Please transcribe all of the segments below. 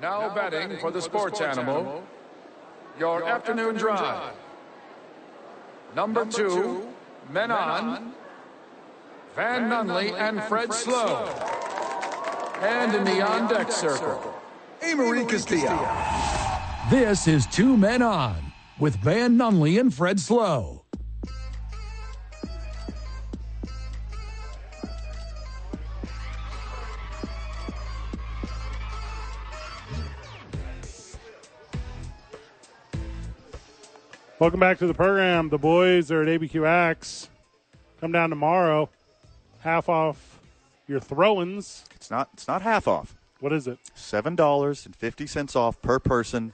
Now betting for the sports animal, your afternoon drive. Number two, men on, Van Nunley and Fred Slow. And in the on deck circle, Amory Castillo. This is Two Men On with Van Nunley and Fred Slow. Welcome back to the program. The boys are at ABQ Axe. Come down tomorrow. Half off your throw-ins. It's not. It's not half off. What is it? Seven dollars and fifty cents off per person,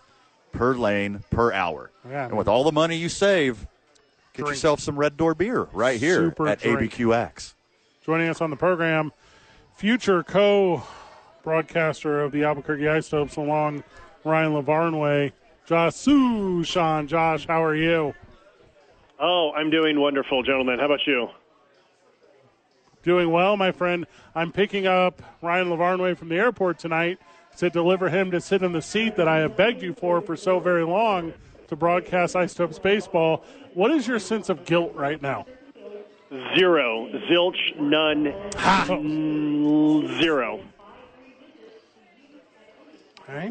per lane, per hour. Yeah, and with all the money you save, get Drink. yourself some Red Door beer right here Super at drink. ABQ Axe. Joining us on the program, future co-broadcaster of the Albuquerque Ice Isotopes, along Ryan Lavarnway, Josh Suchon. Josh, how are you? Oh, I'm doing wonderful, gentlemen. How about you? Doing well, my friend. I'm picking up Ryan Lavarnway from the airport tonight to deliver him to sit in the seat that I have begged you for for so very long to broadcast Isotopes baseball. What is your sense of guilt right now? Zero. Zilch, none, mm, zero.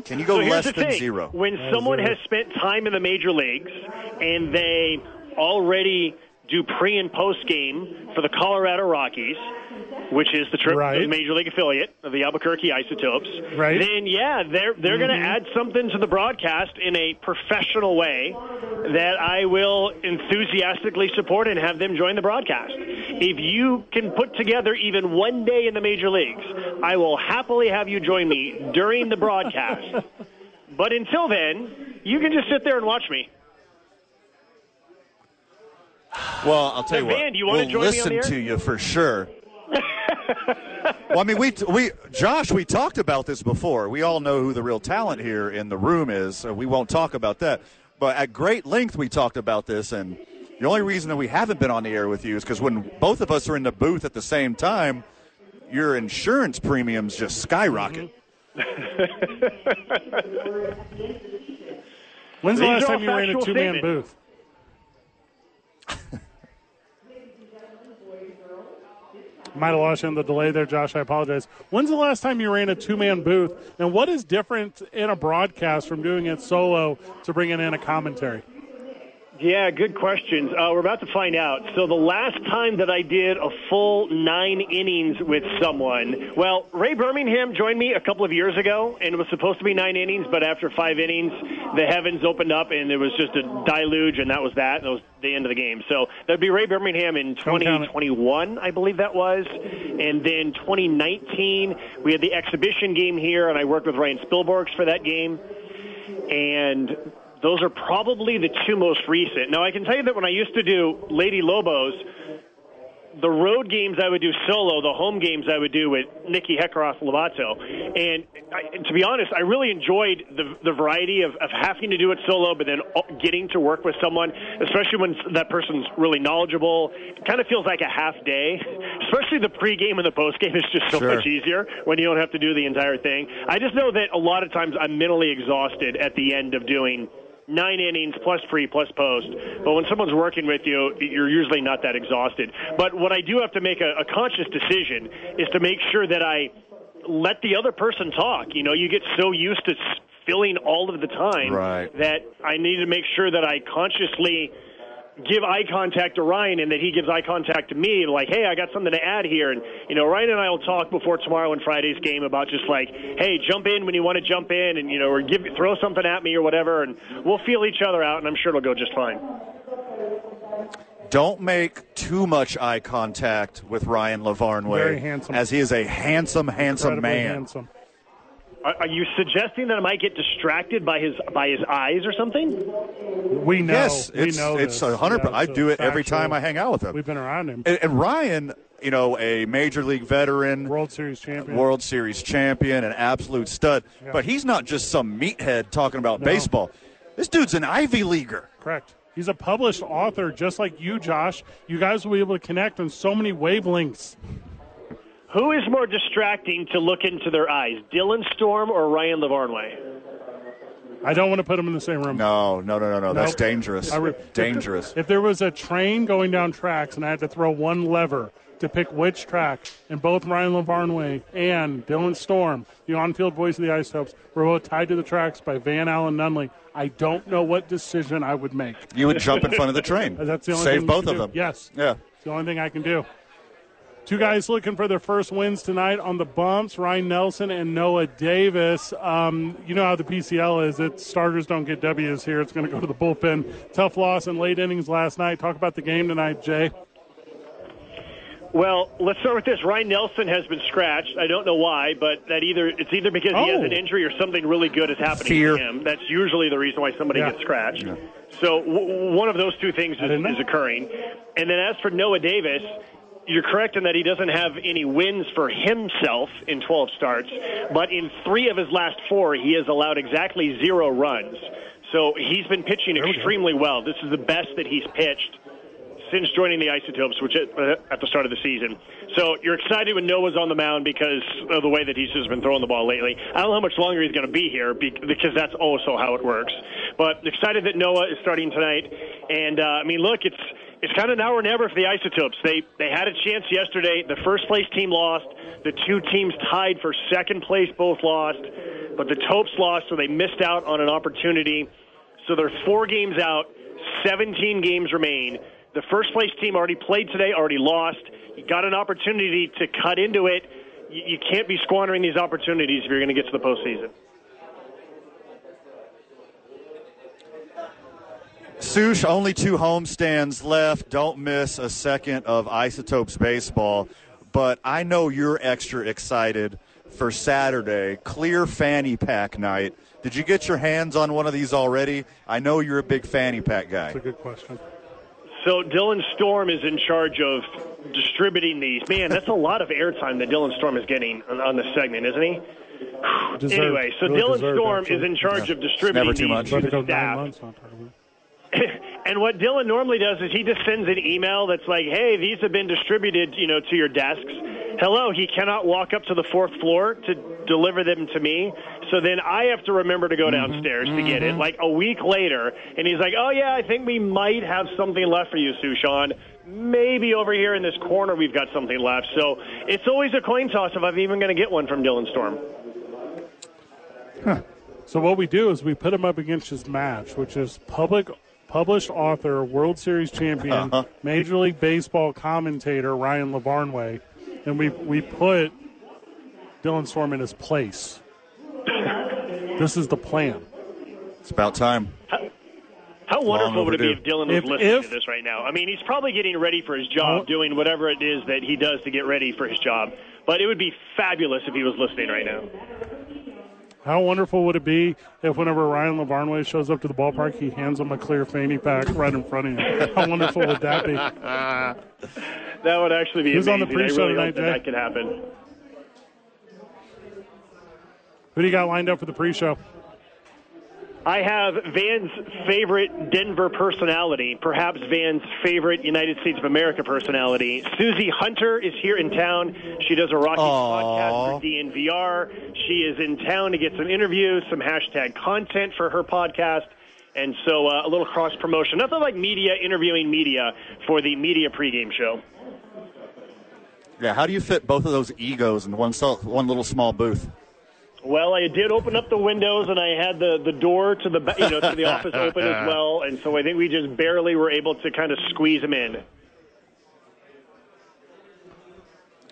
Can you go so less than thing. zero? When someone has spent time in the major leagues and they already do pre and post game for the Colorado Rockies, which is the trip Right. the major league affiliate of the Albuquerque Isotopes, Right. then yeah, they're they're going to add something to the broadcast in a professional way that I will enthusiastically support and have them join the broadcast. If you can put together even one day in the major leagues, I will happily have you join me during the broadcast. But until then, you can just sit there and watch me. Well, I'll tell you Hey, what. Van, do you wanna we'll join me on listen the air? to you for sure. well, I mean, we we Josh, we talked about this before. We all know who the real talent here in the room is. So we won't talk about that. But at great length, we talked about this, and the only reason that we haven't been on the air with you is because when both of us are in the booth at the same time, your insurance premiums just skyrocket. When's the These last time you were in a two-man booth? Might have lost you on the delay there, Josh. I apologize. When's the last time you ran a two-man booth, and what is different in a broadcast from doing it solo to bringing in a commentary? Yeah, good questions. Uh, we're about to find out. So the last time that I did a full nine innings with someone, well, Ray Birmingham joined me a couple of years ago, and it was supposed to be nine innings, but after five innings, the heavens opened up, and it was just a deluge, and that was that. And that was the end of the game. So that'd be Ray Birmingham in Don't count it. 2021, I believe that was, and then 2019 we had the exhibition game here, and I worked with Ryan Spilborghs for that game and those are probably the two most recent. Now, I can tell you that when I used to do Lady Lobos, the road games I would do solo, the home games I would do with Nikki Heckeroth Lovato. And I, to be honest, I really enjoyed the, the variety of, of having to do it solo, but then getting to work with someone, especially when that person's really knowledgeable. It kind of feels like a half day, especially the pregame and the postgame is just so Sure. much easier when you don't have to do the entire thing. I just know that a lot of times I'm mentally exhausted at the end of doing nine innings plus pre plus post. But when someone's working with you, you're usually not that exhausted. But what I do have to make a, a conscious decision is to make sure that I let the other person talk. You know, you get so used to filling all of the time Right. that I need to make sure that I consciously give eye contact to Ryan and that he gives eye contact to me like hey I got something to add here and you know Ryan and I will talk before tomorrow and Friday's game about just like hey jump in when you want to jump in and you know or give throw something at me or whatever and we'll feel each other out and I'm sure it'll go just fine Don't make too much eye contact with Ryan Lavarnway, Very handsome. as he is a handsome, handsome Incredibly man. handsome. Are, are you suggesting that I might get distracted by his by his eyes or something We know. Yes, we it's know it's a hundred. Yeah, I do a it every time I hang out with him. We've been around him. And, and Ryan, you know, a major league veteran, World Series champion. World Series champion, an absolute stud. But he's not just some meathead talking about No. baseball. This dude's an Ivy leaguer. Correct. He's a published author, just like you, Josh. You guys will be able to connect on so many wavelengths. Who is more distracting to look into their eyes, Dylan Storm or Ryan Lavarnway? I don't want to put them in the same room. No, no, no, no, no. That's dangerous. I re- dangerous. If there was a train going down tracks and I had to throw one lever to pick which track, and both Ryan Lavarnway and Dylan Storm, the on-field voice of the Isotopes, were both tied to the tracks by Van Allen Nunley, I don't know what decision I would make. You would jump in front of the train. That's the only Save thing both of can them. Yes. Yeah. It's the only thing I can do. Two guys looking for their first wins tonight on the bumps Ryan Nelson and Noah Davis. Um, you know how the PCL is. It starters don't get W's here. It's going to go to the bullpen. Tough loss in late innings last night. Talk about the game tonight, Jay. Well, let's start with this. Ryan Nelson has been scratched. I don't know why, but that either it's either because he has Oh. an injury or something really good is happening Fear. to him. That's usually the reason why somebody Yeah. gets scratched. So w- one of those two things is, is occurring. And then as for Noah Davis, you're correct in that he doesn't have any wins for himself in 12 starts, but in three of his last four, he has allowed exactly zero runs. So he's been pitching extremely well. This is the best that he's pitched since joining the Isotopes, which at, uh, at the start of the season. So you're excited when Noah's on the mound because of the way that he's just been throwing the ball lately. I don't know how much longer he's going to be here because that's also how it works. But excited that Noah is starting tonight. And uh, I mean, look, it's it's kind of now or never for the Isotopes. They they had a chance yesterday. The first place team lost. The two teams tied for second place both lost, but the Topes lost, so they missed out on an opportunity. So they're four games out. 17 games remain. The first place team already played today, already lost. You got an opportunity to cut into it. You, you can't be squandering these opportunities if you're going to get to the postseason. Sush, only two homestands left. Don't miss a second of Isotopes baseball. But I know you're extra excited for Saturday, clear fanny pack night. Did you get your hands on one of these already? I know you're a big fanny pack guy. That's a good question. So Dylan Storm is in charge of distributing these. Man, that's a lot of airtime that Dylan Storm is getting on, on this segment, isn't he? Deserved. Anyway, so Really Dylan deserved, Storm actually. is in charge Yeah. of distributing Never too these much. to the go nine staff. Months not talking about it. And what Dylan normally does is he just sends an email that's like, "Hey, these have been distributed, you know, to your desks." Hello, he cannot walk up to the fourth floor to deliver them to me. So then I have to remember to go mm-hmm. downstairs to get it. Mm-hmm. Like a week later, and he's like, "Oh yeah, I think we might have something left for you, Suchon. Maybe over here in this corner we've got something left." So it's always a coin toss if I'm even going to get one from Dylan Storm. So what we do is we put him up against his match, which is public published author, World Series champion, Uh-huh. Major League Baseball commentator Ryan Lavarnway, and we we put Dylan Storm in his place. this is the plan. It's about time. How wonderful would it be if Dylan was If- listening if- to this right now? I mean, he's probably getting ready for his job, Oh. doing whatever it is that he does to get ready for his job. But it would be fabulous if he was listening right now. How wonderful would it be if whenever Ryan Lavarnway shows up to the ballpark, he hands him a clear fanny pack right in front of him? How wonderful would that be? That would actually be Who's on the pre-show really tonight, Jay? that could happen. Who do you got lined up for the pre-show? I have Van's favorite Denver personality, perhaps Van's favorite United States of America personality. Susie Hunter is here in town. She does a Rocky Aw. podcast for DNVR. She is in town to get some interviews, some hashtag content for her podcast. And so uh, a little cross promotion. Nothing like media interviewing media for the media pregame show. Yeah, how do you fit both of those egos in one, so- one little small booth? Well, I did open up the windows, and I had the, the door to the you know to the office open as well, and so I think we just barely were able to kind of squeeze them in.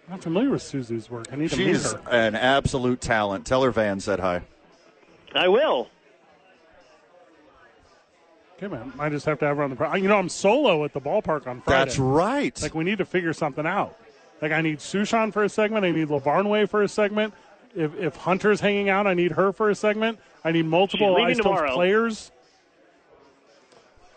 I'm not familiar with Susie's work. I need to meet She's her. an absolute talent. Tell her Van said hi. I will. Okay, man. I just have to have her on the. Pro- you know, I'm solo at the ballpark on Friday. That's right. Like we need to figure something out. Like I need Suchon for a segment. I need Lavarnway for a segment. If if Hunter's hanging out, I need her for a segment. I need multiple She's leaving players.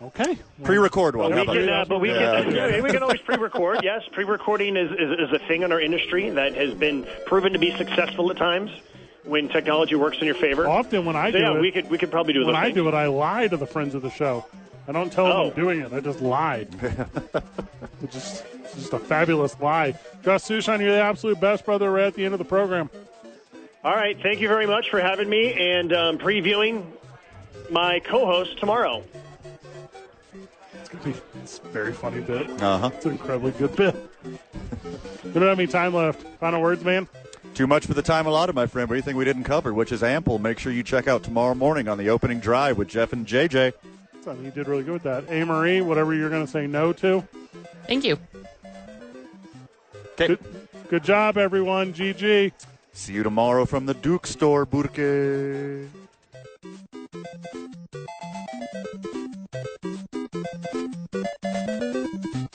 Okay. Pre-record one. But How we can, uh, but we Yeah. can, yeah, we can always pre-record. Yes, pre-recording is, is is a thing in our industry that has been proven to be successful at times when technology works in your favor. Often when I So do yeah, it, we could we could probably do it. when those I things. do it, I lie to the friends of the show. I don't tell them Oh. I'm doing it. I just lied. it's just, it's just a fabulous lie. Josh Suchon, you're the absolute best brother. We're at the end of the program. All right. Thank you very much for having me and um, previewing my co-host tomorrow. It's gonna be it's a very funny bit. Uh huh. It's an incredibly good bit. we don't have any time left. Final words, man. Too much for the time allotted, my friend. But anything we didn't cover, which is ample, make sure you check out tomorrow morning on the opening drive with Jeff and JJ. So you did really good with that. A Marie, whatever you're going to say no to. Thank you. Okay. Good, good job, everyone. GG. See you tomorrow from the Duke store, Burke.